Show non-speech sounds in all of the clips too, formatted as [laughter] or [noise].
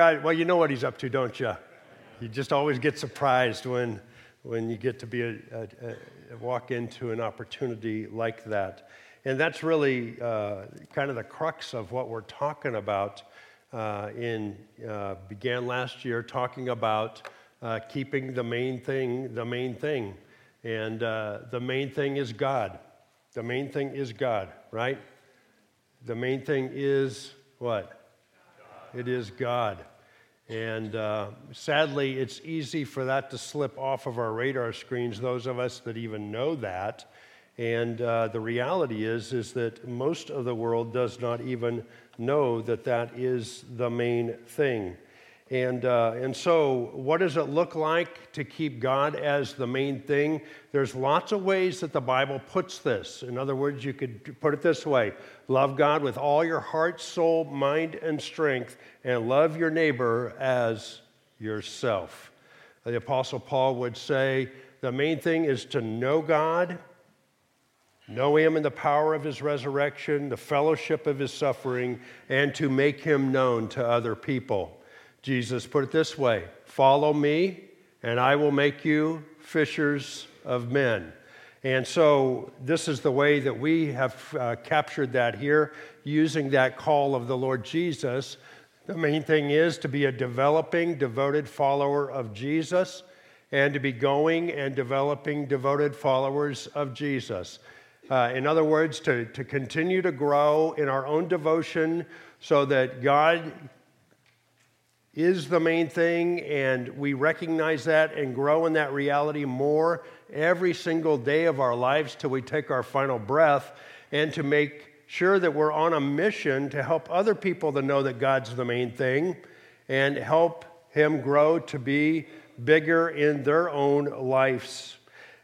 God, well, you know what he's up to, don't you? You just always get surprised when, when you get to be a, a, a walk into an opportunity like that. And that's really uh, kind of the crux of what we're talking about. Uh, in uh, began last year talking about uh, keeping the main thing the main thing, and uh, the main thing is God. The main thing is God, right? The main thing is what? It is God. And uh, sadly, it's easy for that to slip off of our radar screens, those of us that even know that. And uh, the reality is, is that most of the world does not even know that that is the main thing. And, uh, and so, what does it look like to keep God as the main thing? There's lots of ways that the Bible puts this. In other words, you could put it this way love God with all your heart, soul, mind, and strength, and love your neighbor as yourself. The Apostle Paul would say the main thing is to know God, know Him in the power of His resurrection, the fellowship of His suffering, and to make Him known to other people. Jesus put it this way Follow me, and I will make you fishers of men. And so, this is the way that we have uh, captured that here, using that call of the Lord Jesus. The main thing is to be a developing, devoted follower of Jesus and to be going and developing devoted followers of Jesus. Uh, in other words, to, to continue to grow in our own devotion so that God is the main thing, and we recognize that and grow in that reality more every single day of our lives till we take our final breath, and to make sure that we're on a mission to help other people to know that God's the main thing and help Him grow to be bigger in their own lives.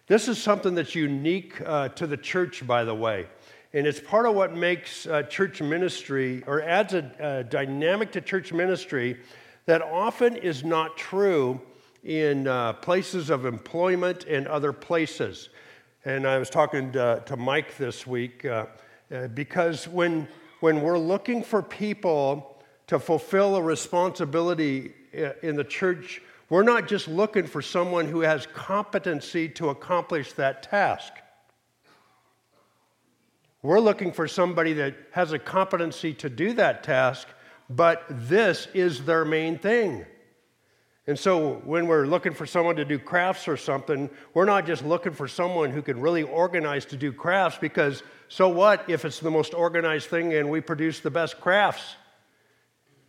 This is something that's unique uh, to the church, by the way. And it's part of what makes uh, church ministry or adds a, a dynamic to church ministry that often is not true in uh, places of employment and other places. And I was talking to, to Mike this week uh, uh, because when, when we're looking for people to fulfill a responsibility uh, in the church, we're not just looking for someone who has competency to accomplish that task. We're looking for somebody that has a competency to do that task but this is their main thing. And so when we're looking for someone to do crafts or something, we're not just looking for someone who can really organize to do crafts because so what if it's the most organized thing and we produce the best crafts?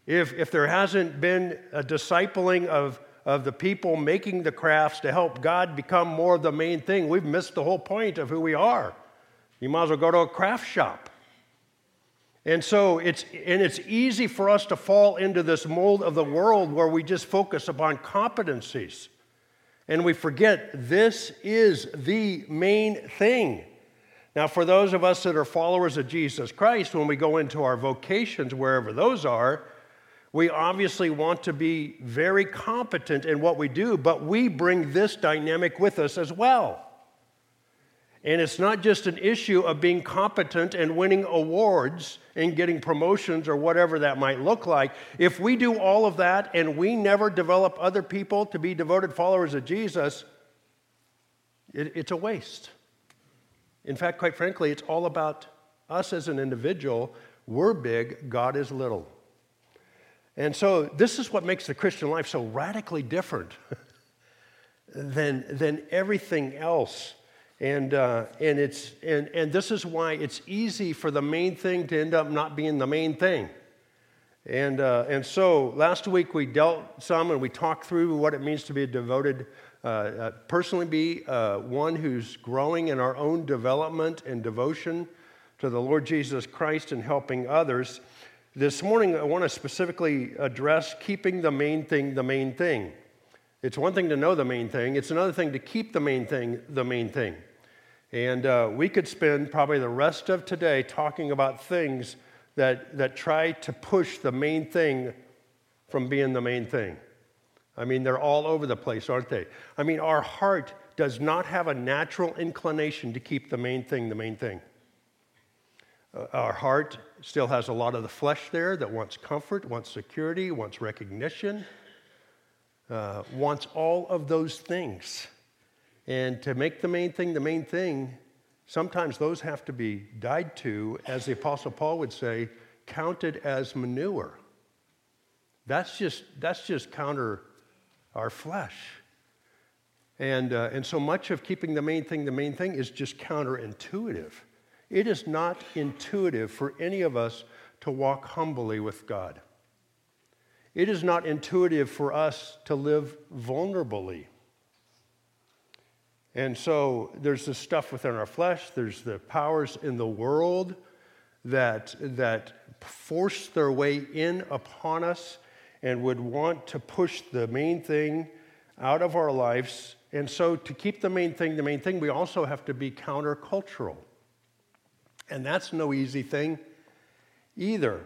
If, if there hasn't been a discipling of, of the people making the crafts to help God become more the main thing, we've missed the whole point of who we are. You might as well go to a craft shop. And so it's and it's easy for us to fall into this mold of the world where we just focus upon competencies. And we forget this is the main thing. Now, for those of us that are followers of Jesus Christ, when we go into our vocations, wherever those are, we obviously want to be very competent in what we do, but we bring this dynamic with us as well. And it's not just an issue of being competent and winning awards and getting promotions or whatever that might look like. If we do all of that and we never develop other people to be devoted followers of Jesus, it, it's a waste. In fact, quite frankly, it's all about us as an individual. We're big, God is little. And so, this is what makes the Christian life so radically different [laughs] than, than everything else. And, uh, and, it's, and, and this is why it's easy for the main thing to end up not being the main thing. And, uh, and so last week we dealt some and we talked through what it means to be a devoted, uh, uh personally be uh, one who's growing in our own development and devotion to the Lord Jesus Christ and helping others. This morning I want to specifically address keeping the main thing the main thing. It's one thing to know the main thing, it's another thing to keep the main thing the main thing. And uh, we could spend probably the rest of today talking about things that, that try to push the main thing from being the main thing. I mean, they're all over the place, aren't they? I mean, our heart does not have a natural inclination to keep the main thing the main thing. Uh, our heart still has a lot of the flesh there that wants comfort, wants security, wants recognition, uh, wants all of those things. And to make the main thing the main thing, sometimes those have to be died to, as the Apostle Paul would say, counted as manure. That's just, that's just counter our flesh. And, uh, and so much of keeping the main thing the main thing is just counterintuitive. It is not intuitive for any of us to walk humbly with God. It is not intuitive for us to live vulnerably. And so there's the stuff within our flesh, there's the powers in the world that, that force their way in upon us and would want to push the main thing out of our lives. And so, to keep the main thing the main thing, we also have to be countercultural. And that's no easy thing either.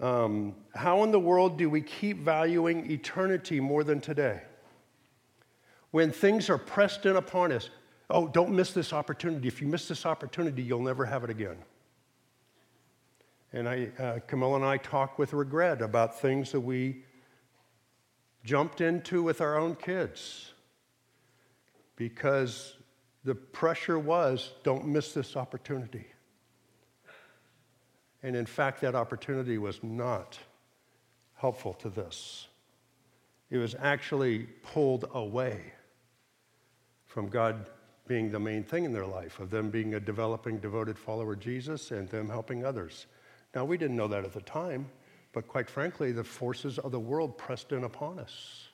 Um, how in the world do we keep valuing eternity more than today? When things are pressed in upon us, oh, don't miss this opportunity. If you miss this opportunity, you'll never have it again. And I, uh, Camilla and I talk with regret about things that we jumped into with our own kids because the pressure was don't miss this opportunity. And in fact, that opportunity was not helpful to this. It was actually pulled away from God being the main thing in their life, of them being a developing, devoted follower of Jesus and them helping others. Now, we didn't know that at the time, but quite frankly, the forces of the world pressed in upon us.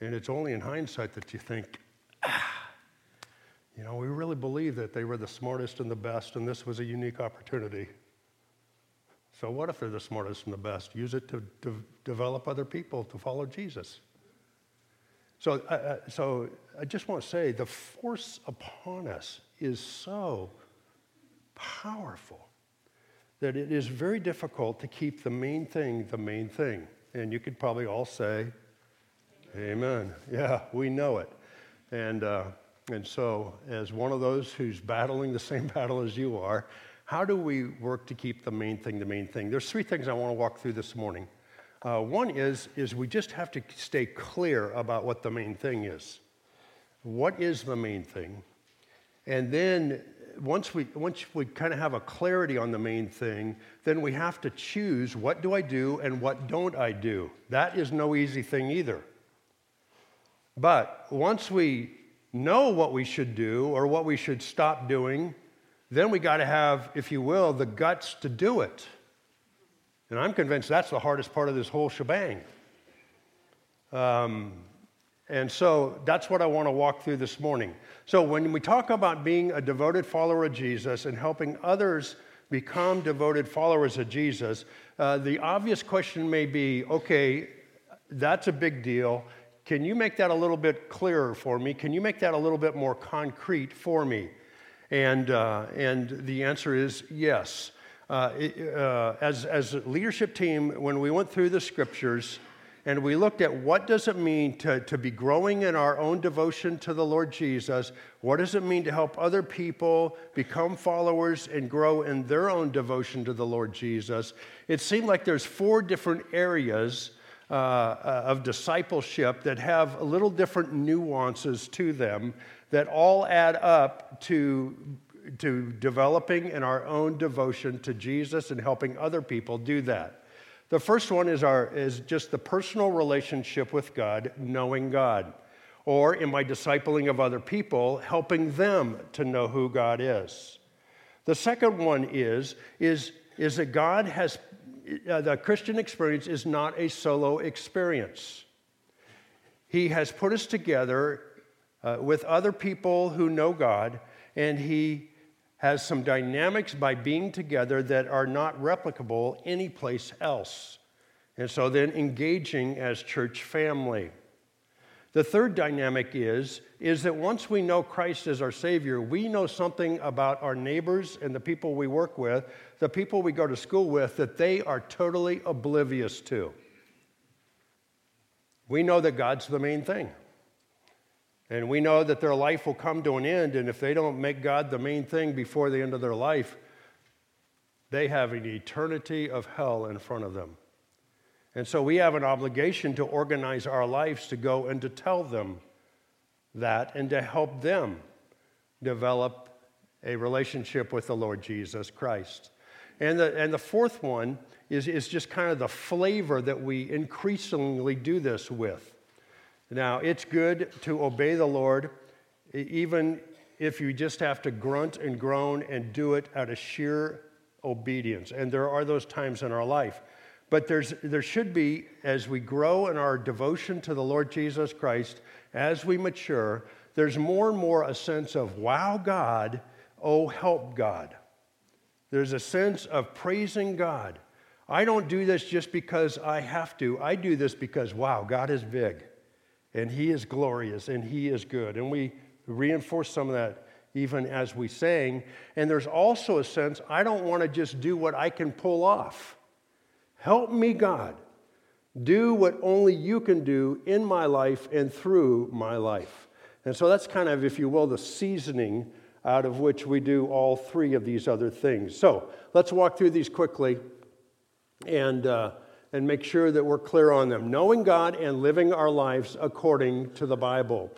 And it's only in hindsight that you think, ah, you know, we really believe that they were the smartest and the best, and this was a unique opportunity. So, what if they're the smartest and the best? Use it to, develop other people to follow Jesus. So, uh, uh so, I just want to say the force upon us is so powerful that it is very difficult to keep the main thing the main thing. And you could probably all say, Amen. Yeah, we know it. And, uh, and so, as one of those who's battling the same [laughs] battle as you are, how do we work to keep the main thing the main thing? There's three things I want to walk through this morning. Uh, one is, is we just have to stay clear about what the main thing is. What is the main thing? And then once we, once we kind of have a clarity on the main thing, then we have to choose what do I do and what don't I do. That is no easy thing either. But once we know what we should do or what we should stop doing, then we got to have, if you will, the guts to do it. And I'm convinced that's the hardest part of this whole shebang. Um, and so that's what I want to walk through this morning. So, when we talk about being a devoted follower of Jesus and helping others become devoted followers of Jesus, uh, the obvious question may be okay, that's a big deal. Can you make that a little bit clearer for me? Can you make that a little bit more concrete for me? And, uh, and the answer is yes. Uh, uh, as, as a leadership team, when we went through the scriptures, and we looked at what does it mean to, to be growing in our own devotion to the Lord Jesus? What does it mean to help other people become followers and grow in their own devotion to the Lord Jesus? It seemed like there's four different areas uh, uh of discipleship that have a little different nuances to them that all add up to to developing in our own devotion to Jesus and helping other people do that. The first one is, our, is just the personal relationship with God, knowing God. Or in my discipling of other people, helping them to know who God is. The second one is, is, is that God has, uh, the Christian experience is not a solo experience. He has put us together uh, with other people who know God, and He has some dynamics by being together that are not replicable anyplace else. And so then engaging as church family. The third dynamic is, is that once we know Christ as our Savior, we know something about our neighbors and the people we work with, the people we go to school with, that they are totally oblivious to. We know that God's the main thing. And we know that their life will come to an end, and if they don't make God the main thing before the end of their life, they have an eternity of hell in front of them. And so we have an obligation to organize our lives to go and to tell them that and to help them develop a relationship with the Lord Jesus Christ. And the, and the fourth one is, is just kind of the flavor that we increasingly do this with. Now, it's good to obey the Lord, even if you just have to grunt and groan and do it out of sheer obedience. And there are those times in our life. But there's, there should be, as we grow in our devotion to the Lord Jesus Christ, as we mature, there's more and more a sense of, wow, God, oh, help God. There's a sense of praising God. I don't do this just because I have to. I do this because, wow, God is big and He is glorious and He is good. And we reinforce some of that even as we sang. And there's also a sense I don't want to just do what I can pull off. Help me, God. Do what only you can do in my life and through my life. And so that's kind of, if you will, the seasoning out of which we do all three of these other things. So let's walk through these quickly and, uh, and make sure that we're clear on them. Knowing God and living our lives according to the Bible.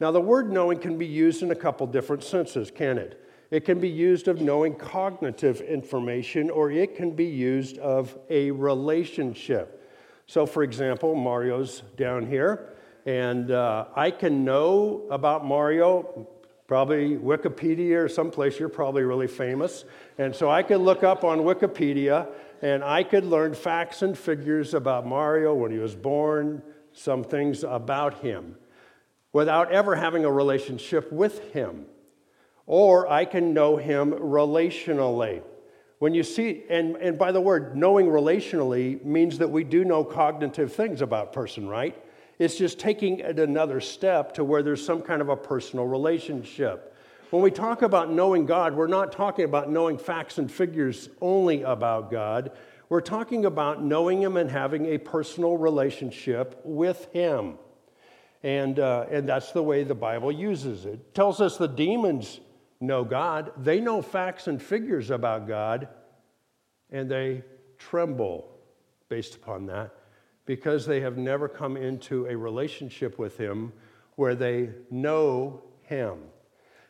Now, the word knowing can be used in a couple different senses, can it? It can be used of knowing cognitive information, or it can be used of a relationship. So, for example, Mario's down here, and uh, I can know about Mario, probably Wikipedia or someplace. You're probably really famous. And so I could look up on Wikipedia and I could learn facts and figures about Mario when he was born, some things about him, without ever having a relationship with him. Or I can know him relationally. When you see, and, and by the word, knowing relationally means that we do know cognitive things about person, right? It's just taking it another step to where there's some kind of a personal relationship. When we talk about knowing God, we're not talking about knowing facts and figures only about God. We're talking about knowing Him and having a personal relationship with Him. And, uh, and that's the way the Bible uses it. it. Tells us the demons know God, they know facts and figures about God, and they tremble based upon that because they have never come into a relationship with Him where they know Him.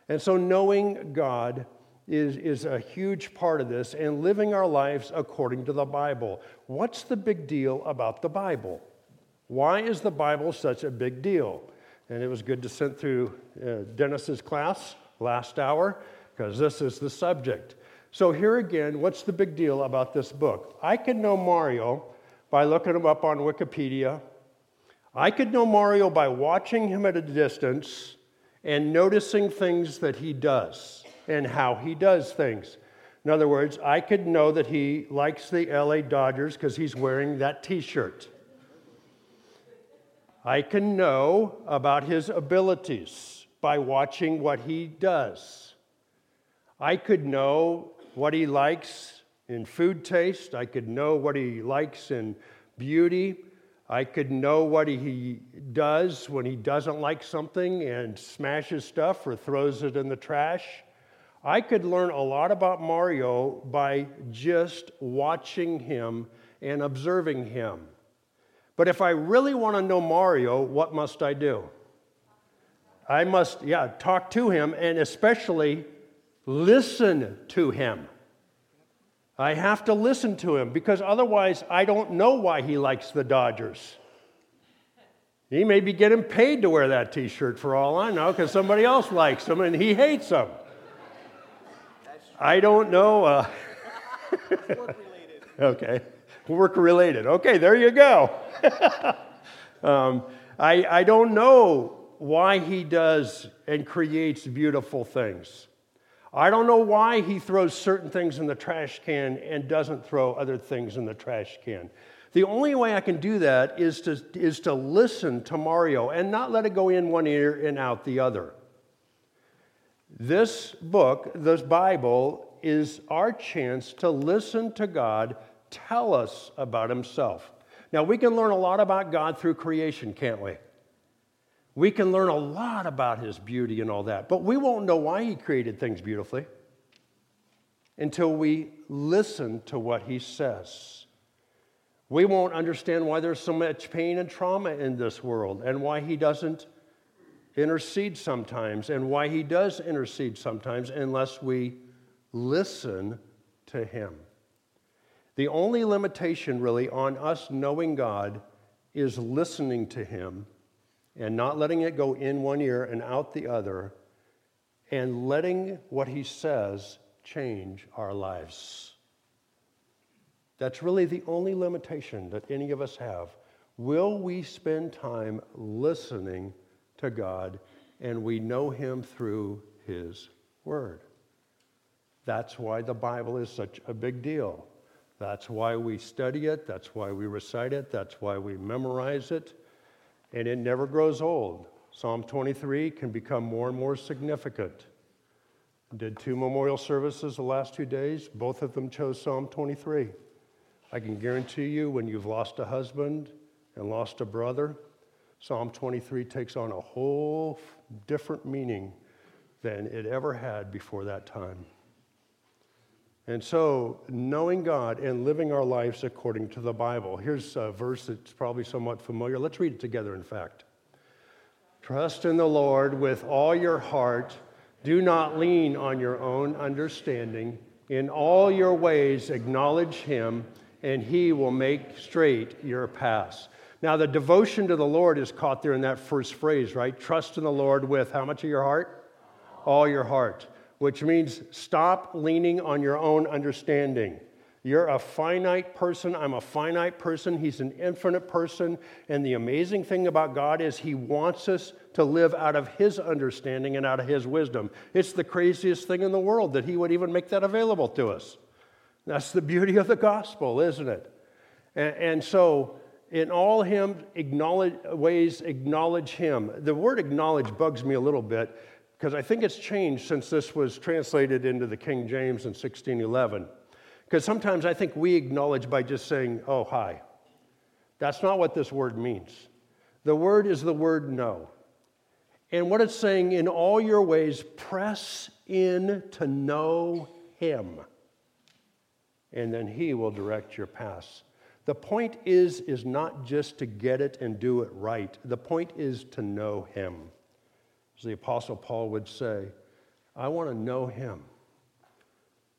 And so, knowing God is, is a huge part of this and living our lives according to the Bible. What's the big deal about the Bible? Why is the Bible such a big deal? And it was good to sit through uh, Dennis's class last hour because this is the subject. So, here again, what's the big deal about this book? I can know Mario by looking him up on Wikipedia. I could know Mario by watching him at a distance and noticing things that he does and how he does things. In other words, I could know that he likes the LA Dodgers because he's wearing that t shirt. I can know about his abilities by watching what he does. I could know what he likes in food taste, I could know what he likes in beauty. I could know what he does when he doesn't like something and smashes stuff or throws it in the trash. I could learn a lot about Mario by just watching him and observing him. But if I really want to know Mario, what must I do? I must, yeah, talk to him and especially listen to him. I have to listen to him because otherwise I don't know why he likes the Dodgers. He may be getting paid to wear that t shirt for all I know because somebody else likes them and he hates them. I don't know. Uh... Work related. [laughs] Okay, work related. Okay, there you go. [laughs] um, I, I don't know why he does and creates beautiful things. I don't know why he throws certain things in the trash can and doesn't throw other things in the trash can. The only way I can do that is to, is to listen to Mario and not let it go in one ear and out the other. This book, this Bible, is our chance to listen to God tell us about himself. Now, we can learn a lot about God through creation, can't we? We can learn a lot about his beauty and all that, but we won't know why he created things beautifully. until we listen to what He says. We won't understand why there's so much pain and trauma in this world and why He doesn't intercede sometimes and why He does intercede sometimes unless we listen to Him. The only limitation, really, on us knowing God is listening to Him and not letting it go in one ear and out the other, and letting what He says change our lives. That's really the only limitation that any of us have. Will we spend time listening to God and we know Him through His Word? That's why the Bible is such a big deal. That's why we study it. That's why we recite it. That's why we memorize it. And it never grows old. Psalm 23 can become more and more significant. Did two memorial services the last two days. Both of them chose Psalm 23. I can guarantee you, when you've lost a husband and lost a brother, Psalm 23 takes on a whole different meaning than it ever had before that time. And so, knowing God and living our lives according to the Bible. Here's a verse that's probably somewhat familiar. Let's read it together, in fact. Trust in the Lord with all your heart. Do not lean on your own understanding. In all your ways, acknowledge Him and he will make straight your paths. Now, the devotion to the Lord is caught there in that first phrase, right? Trust in the Lord with how much of your heart? All your heart, which means stop leaning on your own understanding. You're a finite person. I'm a finite person. He's an infinite person. And the amazing thing about God is He wants us to live out of His understanding and out of His wisdom. It's the craziest thing in the world that He would even make that available to us. That's the beauty of the gospel, isn't it? And, and so, in all him acknowledge, ways, acknowledge him. The word acknowledge bugs me a little bit because I think it's changed since this was translated into the King James in 1611. Because sometimes I think we acknowledge by just saying, oh, hi. That's not what this word means. The word is the word know. And what it's saying, in all your ways, press in to know him and then He will direct your paths. The point is, is not just to get it and do it right. The point is to know Him. As the Apostle Paul would say, I want to know Him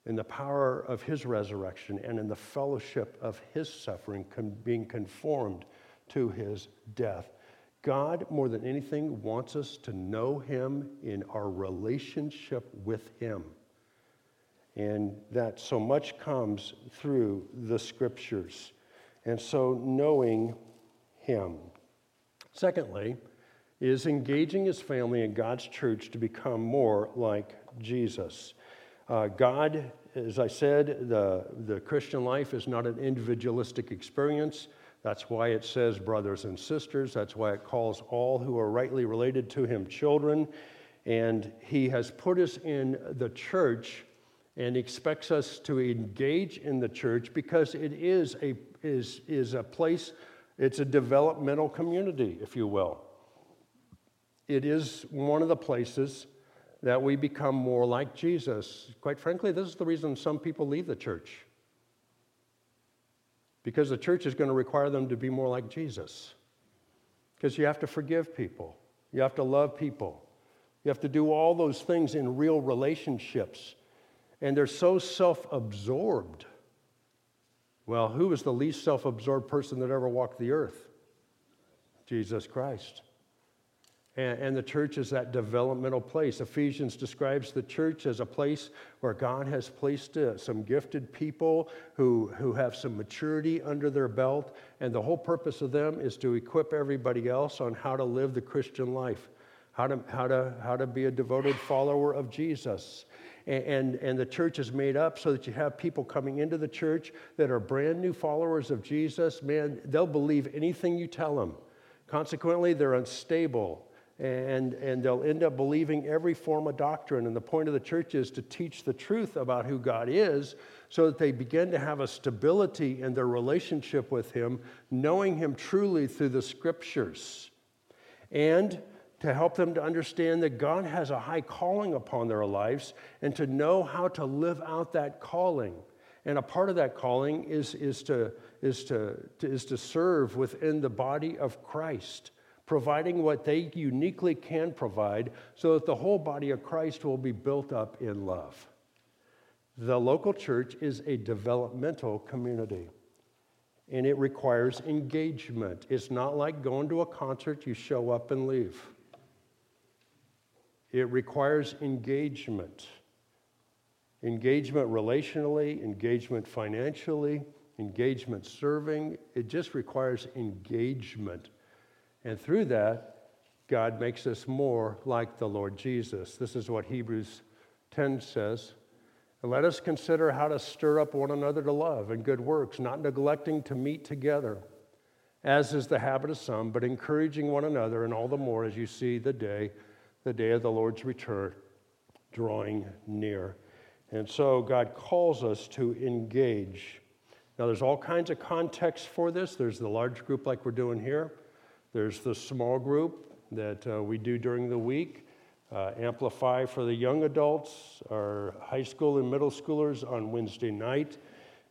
in the power of His resurrection and in the fellowship of His suffering, being conformed to His death. God, more than anything, wants us to know Him in our relationship with Him and that so much comes through the scriptures. And so knowing Him. Secondly, is engaging his family in God's church to become more like Jesus. Uh, God, as I said, the, the Christian life is not an individualistic experience. That's why it says brothers and sisters. That's why it calls all who are rightly related to him children. And he has put us in the church and expects us to engage in the church because it is a, is, is a place, it's a developmental community, if you will. It is one of the places that we become more like Jesus. Quite frankly, this is the reason some people leave the church. Because the church is going to require them to be more like Jesus. Because you have to forgive people, you have to love people, you have to do all those things in real relationships and they're so self absorbed. Well, who was the least self absorbed person that ever walked the earth? Jesus Christ. And, and, the church is that developmental place. Ephesians describes the church as a place where God has placed uh, some gifted people who, who have some maturity under their belt. And the whole purpose of them is to equip everybody else on how to live the Christian life, how to, how to, how to be a devoted follower of Jesus and, and the church is made up so that you have people coming into the church that are brand new followers of Jesus, man, they'll believe anything you tell them. Consequently, they're unstable and, and they'll end up believing every form of doctrine. And the point of the church is to teach the truth about who God is so that they begin to have a stability in their relationship with Him, knowing Him truly through the scriptures. And to help them to understand that God has a high calling upon their lives and to know how to live out that calling. And a part of that calling is, is, to, is, to, is to serve within the body of Christ, providing what they uniquely can provide so that the whole body of Christ will be built up in love. The local church is a developmental community and it requires engagement. It's not like going to a concert, you show up and leave. It requires engagement engagement relationally, engagement financially, engagement serving. It just requires engagement. And through that, God makes us more like the Lord Jesus. This is what Hebrews 10 says. Let us consider how to stir up one another to love and good works, not neglecting to meet together, as is the habit of some, but encouraging one another, and all the more as you see the day, the day of the Lord's return drawing near. And so God calls us to engage. Now, there's all kinds of contexts for this. There's the large group, like we're doing here, there's the small group that uh, we do during the week. Uh, Amplify for the young adults, our high school and middle schoolers on Wednesday night.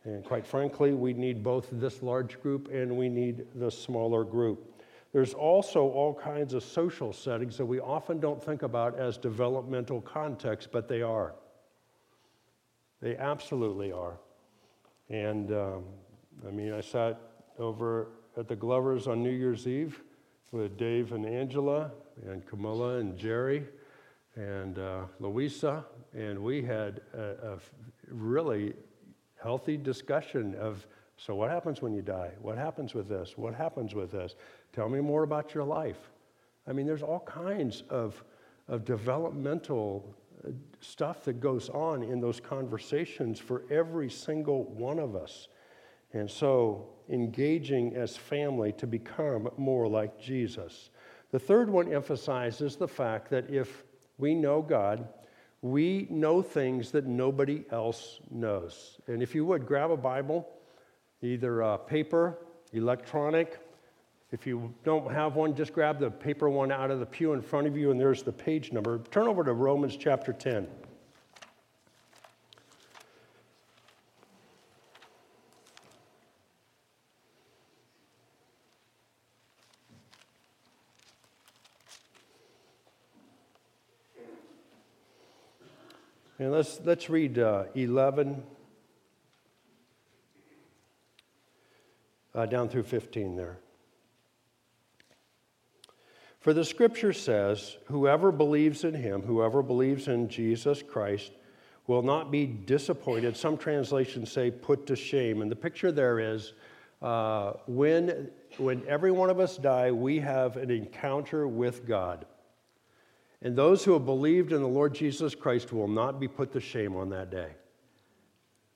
And quite frankly, we need both this large group and we need the smaller group. There's also all kinds of social settings that we often don't think about as developmental contexts, but they are. They absolutely are. And um, I mean, I sat over at the Glovers on New Year's Eve with Dave and Angela and Camilla and Jerry and uh, Louisa, and we had a, a really healthy discussion of so what happens when you die? What happens with this? What happens with this? Tell me more about your life. I mean, there's all kinds of, of developmental stuff that goes on in those conversations for every single one of us. And so, engaging as family to become more like Jesus. The third one emphasizes the fact that if we know God, we know things that nobody else knows. And if you would, grab a Bible, either uh, paper, electronic, if you don't have one, just grab the paper one out of the pew in front of you, and there's the page number. Turn over to Romans chapter 10. Let's, let's read uh, 11 uh, down through 15 there. For the scripture says, Whoever believes in him, whoever believes in Jesus Christ, will not be disappointed. Some translations say put to shame. And the picture there is uh, when, when every one of us die, we have an encounter with God. And those who have believed in the Lord Jesus Christ will not be put to shame on that day.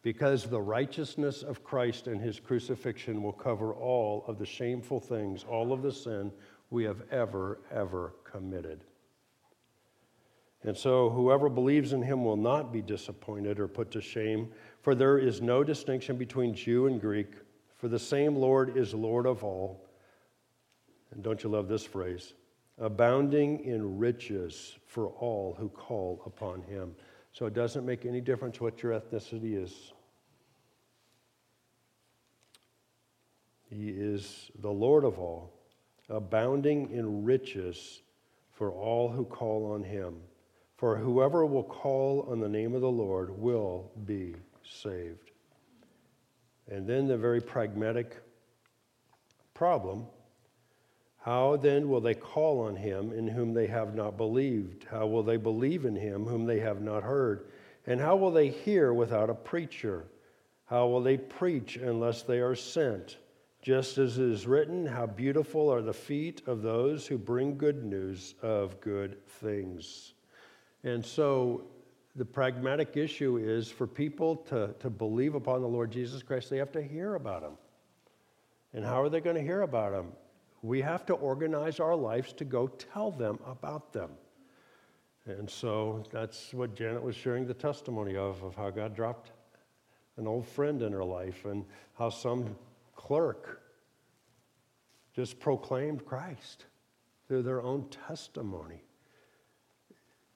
Because the righteousness of Christ and his crucifixion will cover all of the shameful things, all of the sin we have ever, ever committed. And so, whoever believes in him will not be disappointed or put to shame, for there is no distinction between Jew and Greek, for the same Lord is Lord of all. And don't you love this phrase? Abounding in riches for all who call upon him. So it doesn't make any difference what your ethnicity is. He is the Lord of all abounding in riches for all who call on him. For whoever will call on the name of the Lord will be saved. And then the very pragmatic problem how then will they call on him in whom they have not believed? How will they believe in him whom they have not heard? And how will they hear without a preacher? How will they preach unless they are sent? Just as it is written, How beautiful are the feet of those who bring good news of good things. And so the pragmatic issue is for people to, to believe upon the Lord Jesus Christ, they have to hear about him. And how are they going to hear about him? We have to organize our lives to go tell them about them. And so that's what Janet was sharing the testimony of, of how God dropped an old friend in her life and how some clerk just proclaimed Christ. through their own testimony.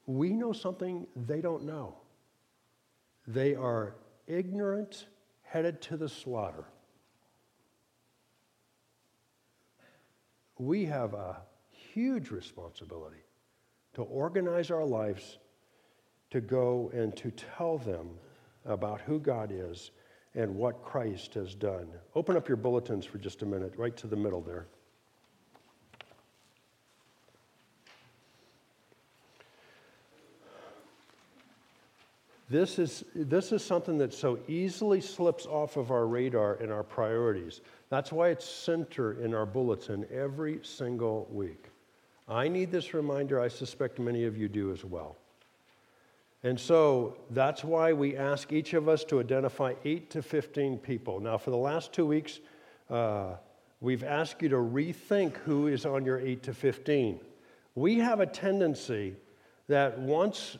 We know something they don't know. They are ignorant, headed to the slaughter. We have a huge responsibility to organize our lives to go and to tell them about who God is and what Christ has done. Open up your bulletins for just a minute, right to the middle there. This is, this is something that so easily slips off of our radar in our priorities. That's why it's center in our bulletin every single week. I need this reminder. I suspect many of you do as well. And so that's why we ask each of us to identify 8 to 15 people. Now, for the last two weeks, uh, we've asked you to rethink who is on your 8 to 15. We have a tendency that once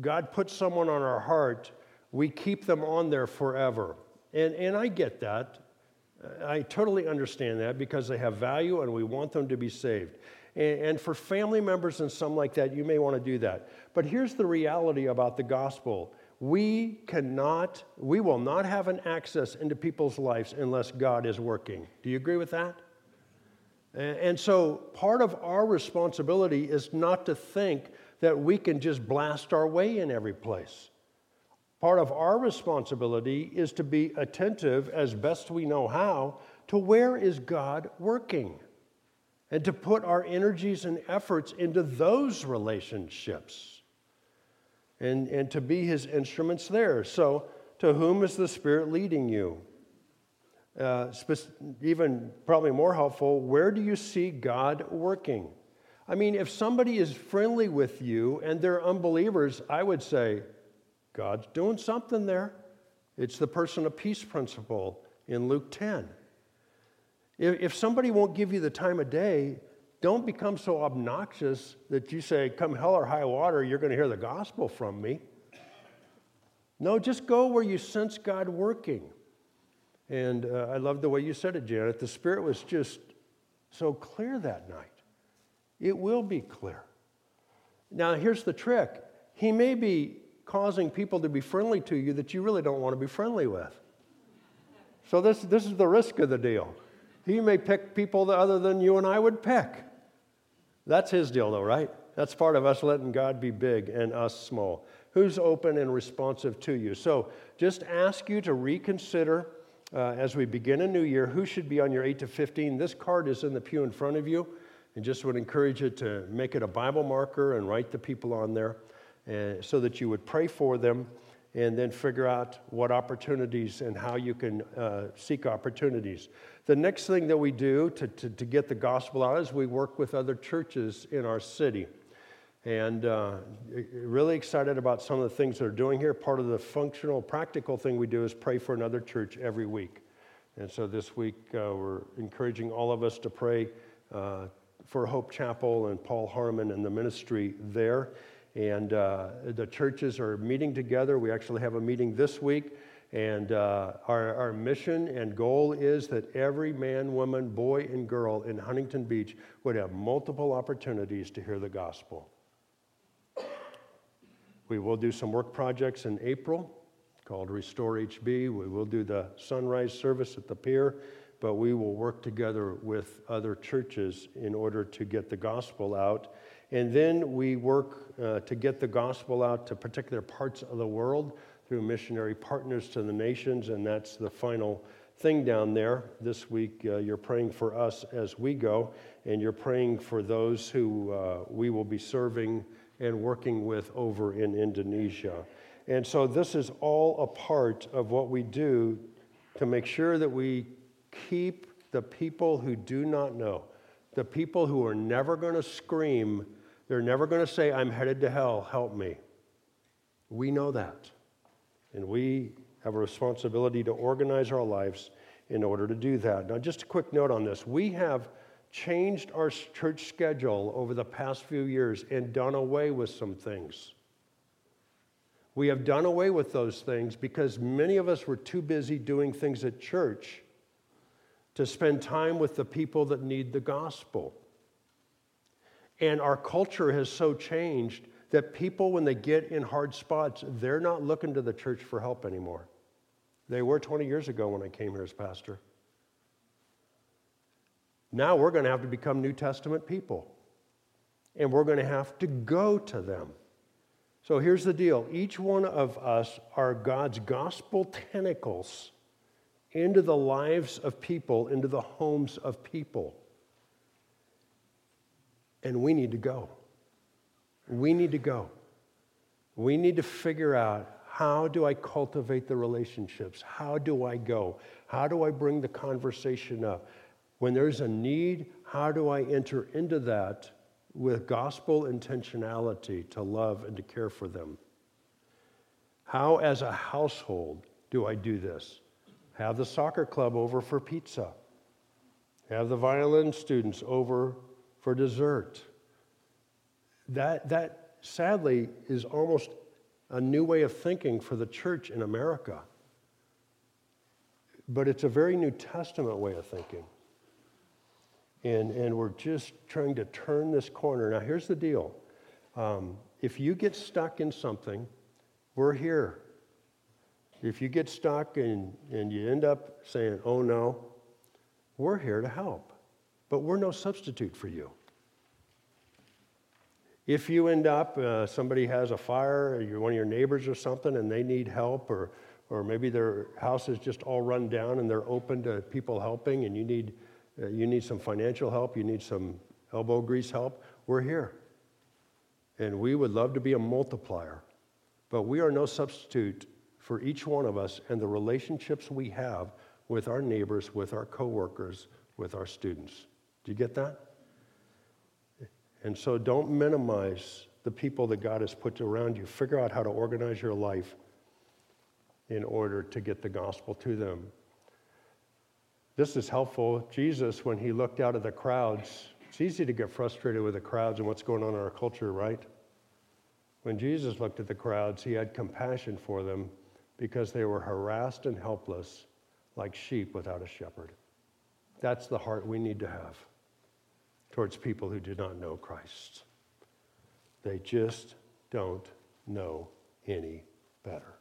God puts someone on our heart, we keep them on there forever. And, and I get that. I totally understand that because they have value and we want them to be saved. And, and for family members and some like that, you may want to do that. But here's the reality about the gospel we cannot, we will not have an access into people's lives unless God is working. Do you agree with that? And so part of our responsibility is not to think that we can just blast our way in every place. Part of our responsibility is to be attentive as best we know how to where is God working and to put our energies and efforts into those relationships and, and to be his instruments there. So, to whom is the Spirit leading you? Uh, even probably more helpful, where do you see God working? I mean, if somebody is friendly with you and they're unbelievers, I would say, God's doing something there. It's the person of peace principle in Luke 10. If somebody won't give you the time of day, don't become so obnoxious that you say, Come hell or high water, you're going to hear the gospel from me. No, just go where you sense God working. And uh, I love the way you said it, Janet. The Spirit was just so clear that night. It will be clear. Now, here's the trick He may be causing people to be friendly to you that you really don't want to be friendly with. So, this, this is the risk of the deal. He may pick people other than you and I would pick. That's his deal, though, right? That's part of us letting God be big and us small. Who's open and responsive to you? So, just ask you to reconsider uh, as we begin a new year who should be on your 8 to 15. This card is in the pew in front of you and just would encourage you to make it a Bible marker and write the people on there uh, so that you would pray for them and then figure out what opportunities and how you can uh, seek opportunities. The next thing that we do to, to, to, get the gospel out is we work with other churches in our city. And uh, really excited about some of the things they're doing here. Part of the functional, practical thing we do is pray for another church every week. And so this week, uh, we're encouraging all of us to pray uh, for Hope Chapel and Paul Harmon and the ministry there. And uh, the churches are meeting together. We actually have a meeting this week. And uh, our, our mission and goal is that every man, woman, boy, and girl in Huntington Beach would have multiple opportunities to hear the gospel. We will do some work projects in April called Restore HB. We will do the sunrise service at the pier but we will work together with other churches in order to get the gospel out. And then we work uh, to get the gospel out to particular parts of the world through missionary partners to the nations, and that's the final thing down there. This week, uh, you're praying for us as we go, and you're praying for those who uh, we will be serving and working with over in Indonesia. And so, this is all a part of what we do to make sure that we keep the people who do not know, the people who are never going to scream, they're never going to say, I'm headed to hell, help me. We know that. And we have a responsibility to organize our lives in order to do that. Now, just a quick note on this. We have changed our church schedule over the past few years and done away with some things. We have done away with those things because many of us were too busy doing things at church to spend time with the people that need the gospel. And our culture has so changed that people, when they get in hard spots, they're not looking to the church for help anymore. They were 20 years ago when I came here as pastor. Now we're going to have to become New Testament people. And we're going to have to go to them. So here's the deal each one of us are God's gospel tentacles into the lives of people, into the homes of people. And we need to go. We need to go. We need to figure out how do I cultivate the relationships? How do I go? How do I bring the conversation up? When there's a need, how do I enter into that with gospel intentionality to love and to care for them? How, as a household, do I do this? Have the soccer club over for pizza. Have the violin students over for dessert. That, that sadly is almost a new way of thinking for the church in America. But it's a very New Testament way of thinking. And, and we're just trying to turn this corner. Now, here's the deal um, if you get stuck in something, we're here. If you get stuck and, and you end up saying, oh no, we're here to help. But we're no substitute for you. If you end up, uh, somebody has a fire, or you're one of your neighbors or something, and they need help, or, or maybe their house is just all run down and they're open to people helping, and you need, uh, you need some financial help, you need some elbow grease help, we're here. And we would love to be a multiplier, but we are no substitute for each one of us and the relationships we have with our neighbors, with our coworkers, with our students. Do you get that? And so don't minimize the people that God has put around you. Figure out how to organize your life in order to get the gospel to them. This is helpful. Jesus, when he looked out at the crowds, it's easy to get frustrated with the crowds and what's going on in our culture, right? When Jesus looked at the crowds, he had compassion for them because they were harassed and helpless like sheep without a shepherd. That's the heart we need to have towards people who do not know Christ. They just don't know any better.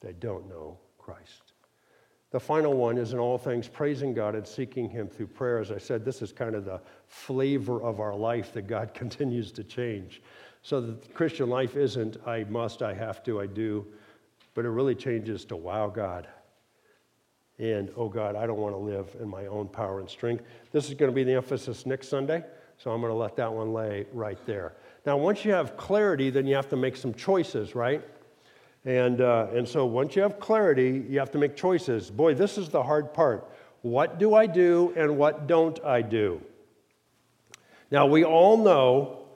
They don't know Christ. The final one is in all things praising God and seeking Him through prayer. As I said, this is kind of the flavor of our life that God [laughs] continues to change. So the Christian life isn't I must, I have to, I do, but it really changes to wow, God, and oh God, I don't want to live in my own power and strength. This is going to be the emphasis next Sunday, so I'm going to let that one lay right there. Now, once you have clarity, then you have to make some choices, right? And, uh, and so once you have clarity, you have to make choices. Boy, this is the hard part. What do I do and what don't I do? Now, we all know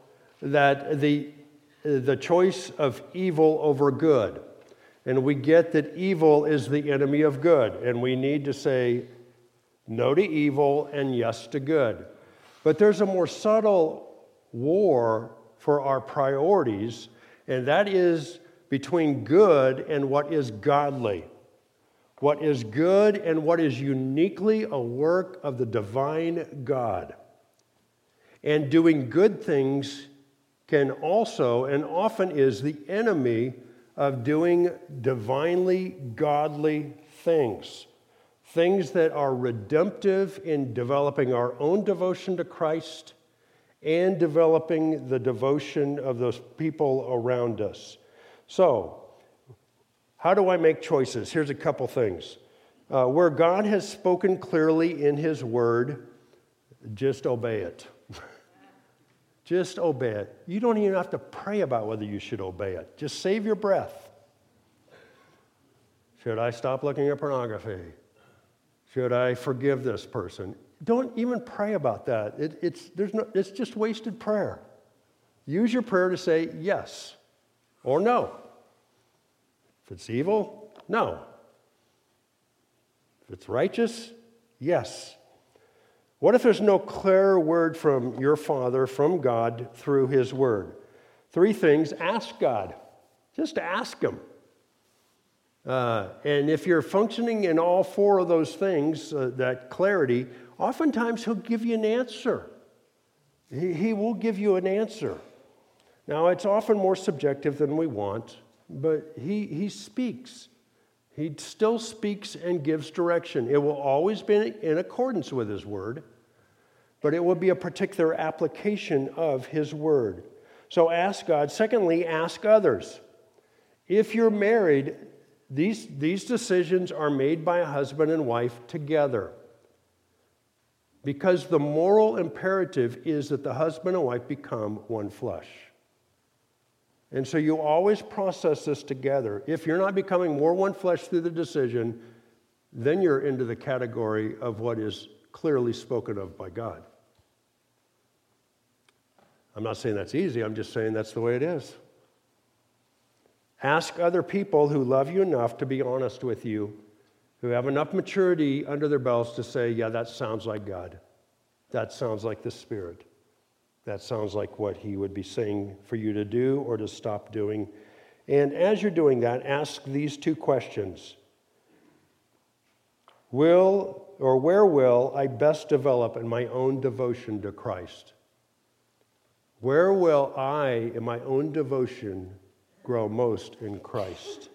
that the, the choice of evil over good and we get that evil is the enemy of good, and we need to say no to evil and yes to good. But there's a more subtle war for our priorities, and that is between good and what is godly. What is good and what is uniquely a work of the divine God. And doing good things can also and often is the enemy of doing divinely godly things, things that are redemptive in developing our own devotion to Christ and developing the devotion of those people around us. So, how do I make choices? Here's a couple things. Uh, where God has spoken clearly in His Word, just obey it. Just obey it. You don't even have to pray about whether you should obey it. Just save your breath. Should I stop looking at pornography? Should I forgive this person? Don't even pray about that. It, it's, there's no, it's just wasted prayer. Use your prayer to say yes or no. If it's evil, no. If it's righteous, yes. What if there's no clear word from your Father, from God, through His Word? Three things ask God. Just ask Him. Uh, and if you're functioning in all four of those things, uh, that clarity, oftentimes He'll give you an answer. He, he will give you an answer. Now, it's often more subjective than we want, but he, he speaks. He still speaks and gives direction. It will always be in accordance with His word, but it will be a particular application of His word. So ask God. Secondly, ask others. If you're married, these, these decisions are made by a husband and wife together. Because the moral imperative is that the husband and wife become one flesh. And so you always process this together. If you're not becoming more one flesh through the decision, then you're into the category of what is clearly spoken of by God. I'm not saying that's easy, I'm just saying that's the way it is. Ask other people who love you enough to be honest with you, who have enough maturity under their belts to say, Yeah, that sounds like God. That sounds like the Spirit. That sounds like what He would be saying for you to do or to stop doing. And as you're doing that, ask these two questions Will or where will I best develop in my own devotion to Christ? Where will I, in my own devotion, grow most in Christ?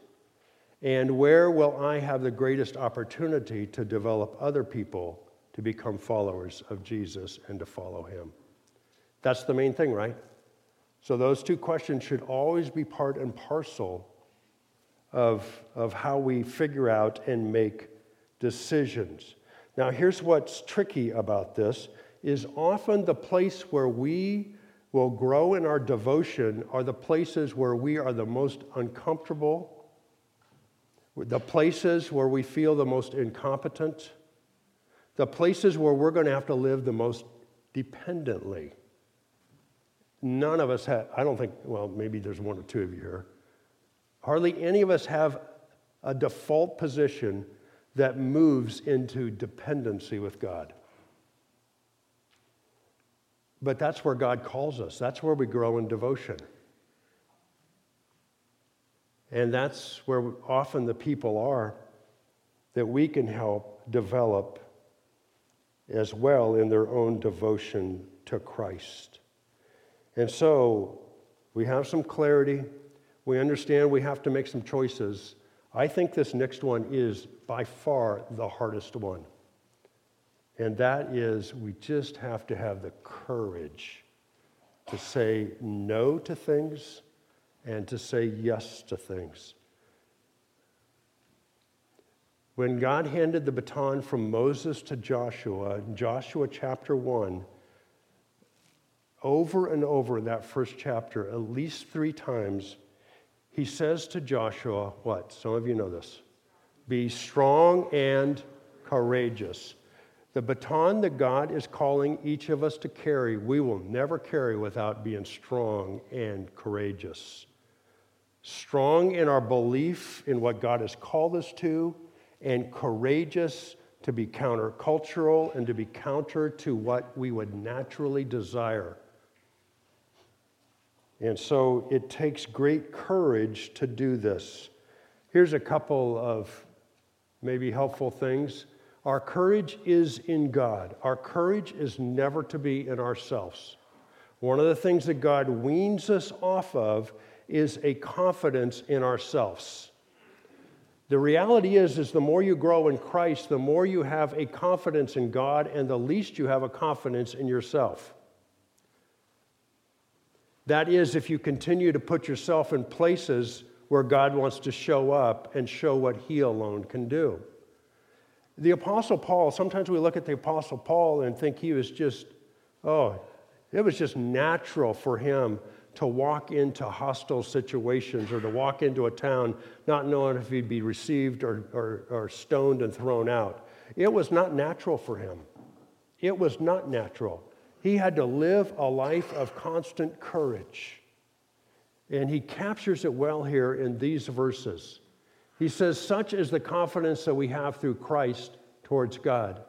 And where will I have the greatest opportunity to develop other people to become followers of Jesus and to follow him? That's the main thing, right? So, those two questions should always be part and parcel of, of how we figure out and make decisions. Now, here's what's tricky about this is often the place where we will grow in our devotion are the places where we are the most uncomfortable, the places where we feel the most incompetent, the places where we're going to have to live the most dependently. None of us have, I don't think, well, maybe there's one or two of you here. Hardly any of us have a default position that moves into dependency with God. But that's where God calls us, that's where we grow in devotion. And that's where often the people are that we can help develop as well in their own devotion to Christ. And so we have some clarity. We understand we have to make some choices. I think this next one is by far the hardest one. And that is, we just have to have the courage to say no to things and to say yes to things. When God handed the baton from Moses to Joshua, Joshua chapter 1, over and over in that first chapter, at least three times, he says to Joshua, What? Some of you know this. Be strong and courageous. The baton that God is calling each of us to carry, we will never carry without being strong and courageous. Strong in our belief in what God has called us to, and courageous to be countercultural and to be counter to what we would naturally desire. And so it takes great courage to do this. Here's a couple of maybe helpful things. Our courage is in God. Our courage is never to be in ourselves. One of the things that God weans us off of is a confidence in ourselves. The reality is is the more you grow in Christ, the more you have a confidence in God and the least you have a confidence in yourself. That is if you continue to put yourself in places where God wants to show up and show what he alone can do. The Apostle Paul, sometimes we look at the Apostle Paul and think he was just, oh, it was just natural for him to walk into hostile situations or to walk into a town not knowing if he'd be received or, or, or stoned and thrown out. It was not natural for him. It was not natural. He had to live a life of constant courage. And he captures it well here in these verses. He says, Such is the confidence that we have through Christ towards God.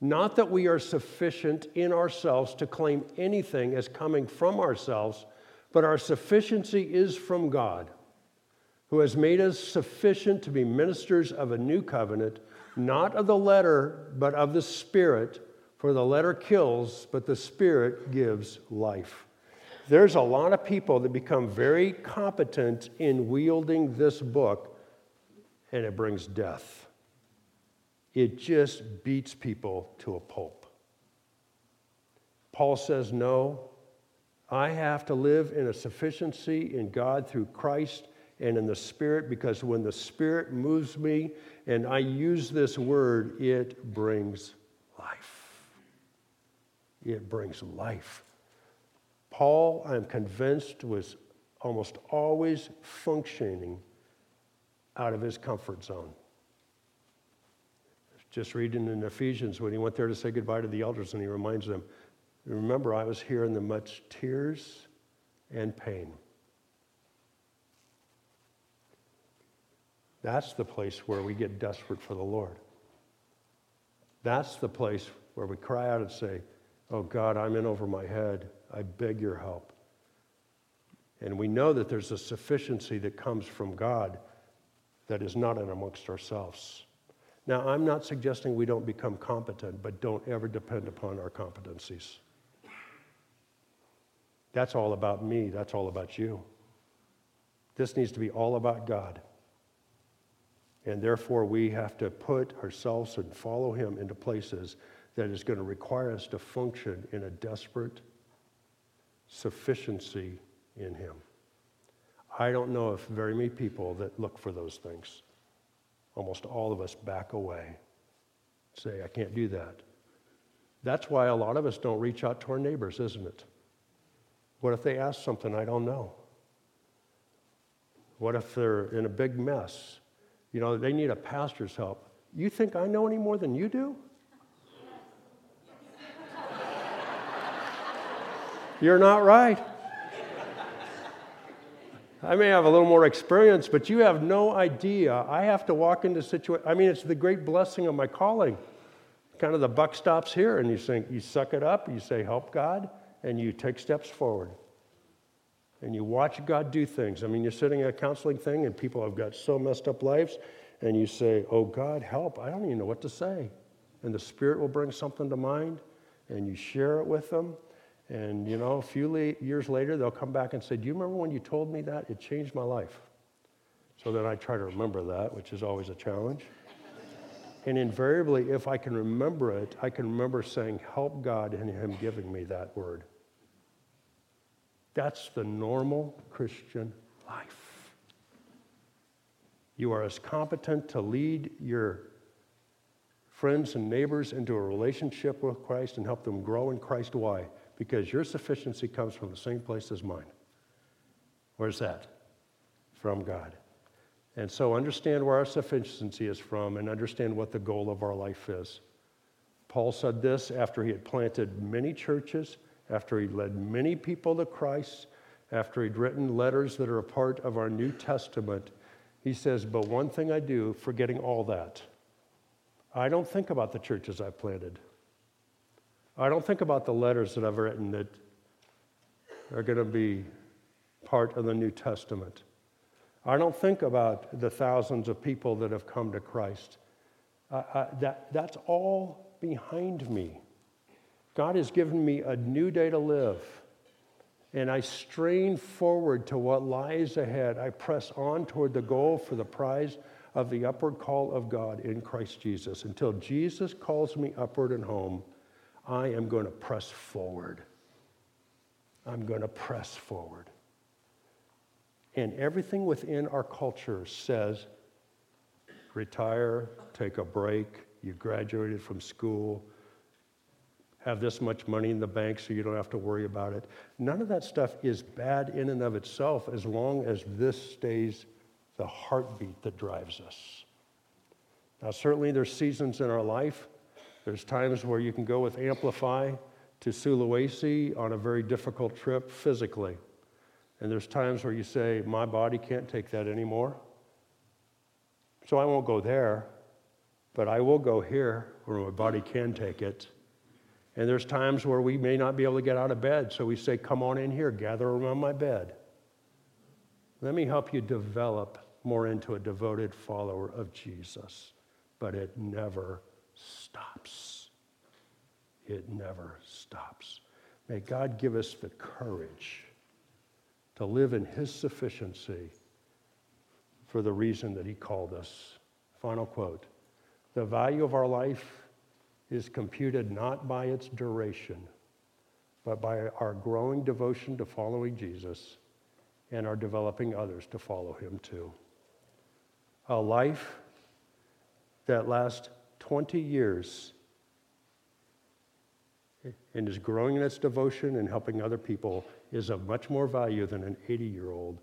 Not that we are sufficient in ourselves to claim anything as coming from ourselves, but our sufficiency is from God, who has made us sufficient to be ministers of a new covenant, not of the letter, but of the Spirit. For the letter kills, but the Spirit gives life. There's a lot of people that become very competent in wielding this book, and it brings death. It just beats people to a pulp. Paul says, No, I have to live in a sufficiency in God through Christ and in the Spirit because when the Spirit moves me and I use this word, it brings life. It brings life. Paul, I'm convinced, was almost always functioning out of his comfort zone. Just reading in Ephesians when he went there to say goodbye to the elders, and he reminds them, Remember, I was here in the much tears and pain. That's the place where we get desperate for the Lord. That's the place where we cry out and say, Oh God, I'm in over my head. I beg your help. And we know that there's a sufficiency that comes from God that is not in amongst ourselves. Now, I'm not suggesting we don't become competent, but don't ever depend upon our competencies. That's all about me, that's all about you. This needs to be all about God. And therefore, we have to put ourselves and follow Him into places that is going to require us to function in a desperate sufficiency in Him. I don't know if very many people that look for those things, almost all of us back away, say, I can't do that. That's why a lot of us don't reach out to our neighbors, isn't it? What if they ask something I don't know? What if they're in a big mess? You know, they need a pastor's help. You think I know any more than you do? You're not right. I may have a little more experience, but you have no idea. I have to walk into situations. I mean, it's the great blessing of my calling. Kind of the buck stops here, and you think you suck it up. You say, "Help God," and you take steps forward and you watch God do things. I mean, you're sitting at a counseling thing and people have got so messed up lives, and you say, Oh, God, help. I don't even know what to say. And the Spirit will bring something to mind, and you share it with them. And, you know, a few years later, they'll come back and say, Do you remember when you told me that? It changed my life. So then I try to remember that, which is always a challenge. and invariably, if I can remember it, I can remember saying, Help God, and Him giving me that word. That's the normal Christian life. You are as competent to lead your friends and neighbors into a relationship with Christ and help them grow in Christ. Why? Because your sufficiency comes from the same place as mine. Where's that? From God. And so understand where our sufficiency is from and understand what the goal of our life is. Paul said this after he had planted many churches after he led many people to Christ, after he'd written letters that are a part of our New Testament, he says, But one thing I do, forgetting all that, I don't think about the churches I planted. I don't think about the letters that I've written that are going to be part of the New Testament. I don't think about the thousands of people that have come to Christ. Uh, uh, that, that's all behind me. God has given me a new day to live. And I strain forward to what lies ahead. I press on toward the goal for the prize of the upward call of God in Christ Jesus. Until Jesus calls me upward and home, I am going to press forward. I'm going to press forward. And everything within our culture says retire, take a break, you graduated from school, have this much money in the bank so you don't have to worry about it. None of that stuff is bad in and of itself as long as this stays the heartbeat that drives us. Now, certainly there's seasons in our life. There's times where you can go with Amplify to Sulawesi on a very difficult trip physically. And there's times where you say, My body can't take that anymore. So I won't go there, but I will go here where my body can take it. And there's times where we may not be able to get out of bed, so we say, Come on in here, gather around my bed. Let me help you develop more into a devoted follower of Jesus. But it never stops. it never stops. May God give us the courage to live in His sufficiency for the reason that He called us. Final quote The value of our life is computed not by its duration, but by our growing devotion to following Jesus and our developing others to follow Him too. A life that lasts 20 years and is growing in its devotion and helping other people is of much more value than an 80 year old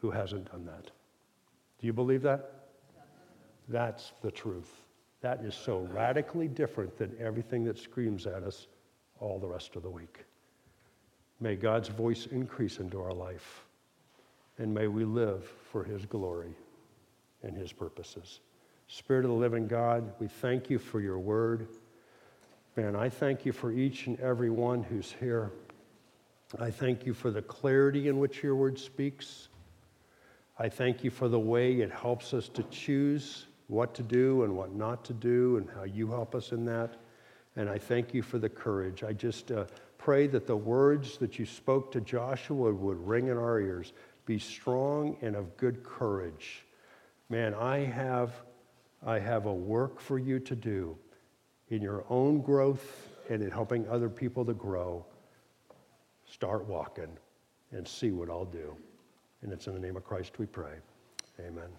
who hasn't done that. Do you believe that? That's the truth. That is so radically different than everything that screams at us all the rest of the week. May God's voice increase into our life, and may we live for His glory and His purposes. Spirit of the living God, we thank you for your word. Man, I thank you for each and every one who's here. I thank you for the clarity in which your word speaks. I thank you for the way it helps us to choose what to do and what not to do and how you help us in that. And I thank you for the courage. I just uh, pray that the words that you spoke to Joshua would ring in our ears. Be strong and of good courage. Man, I have, I have a work for you to do in your own growth and in helping other people to grow. Start walking and see what I'll do. And it's in the name of Christ we pray. Amen.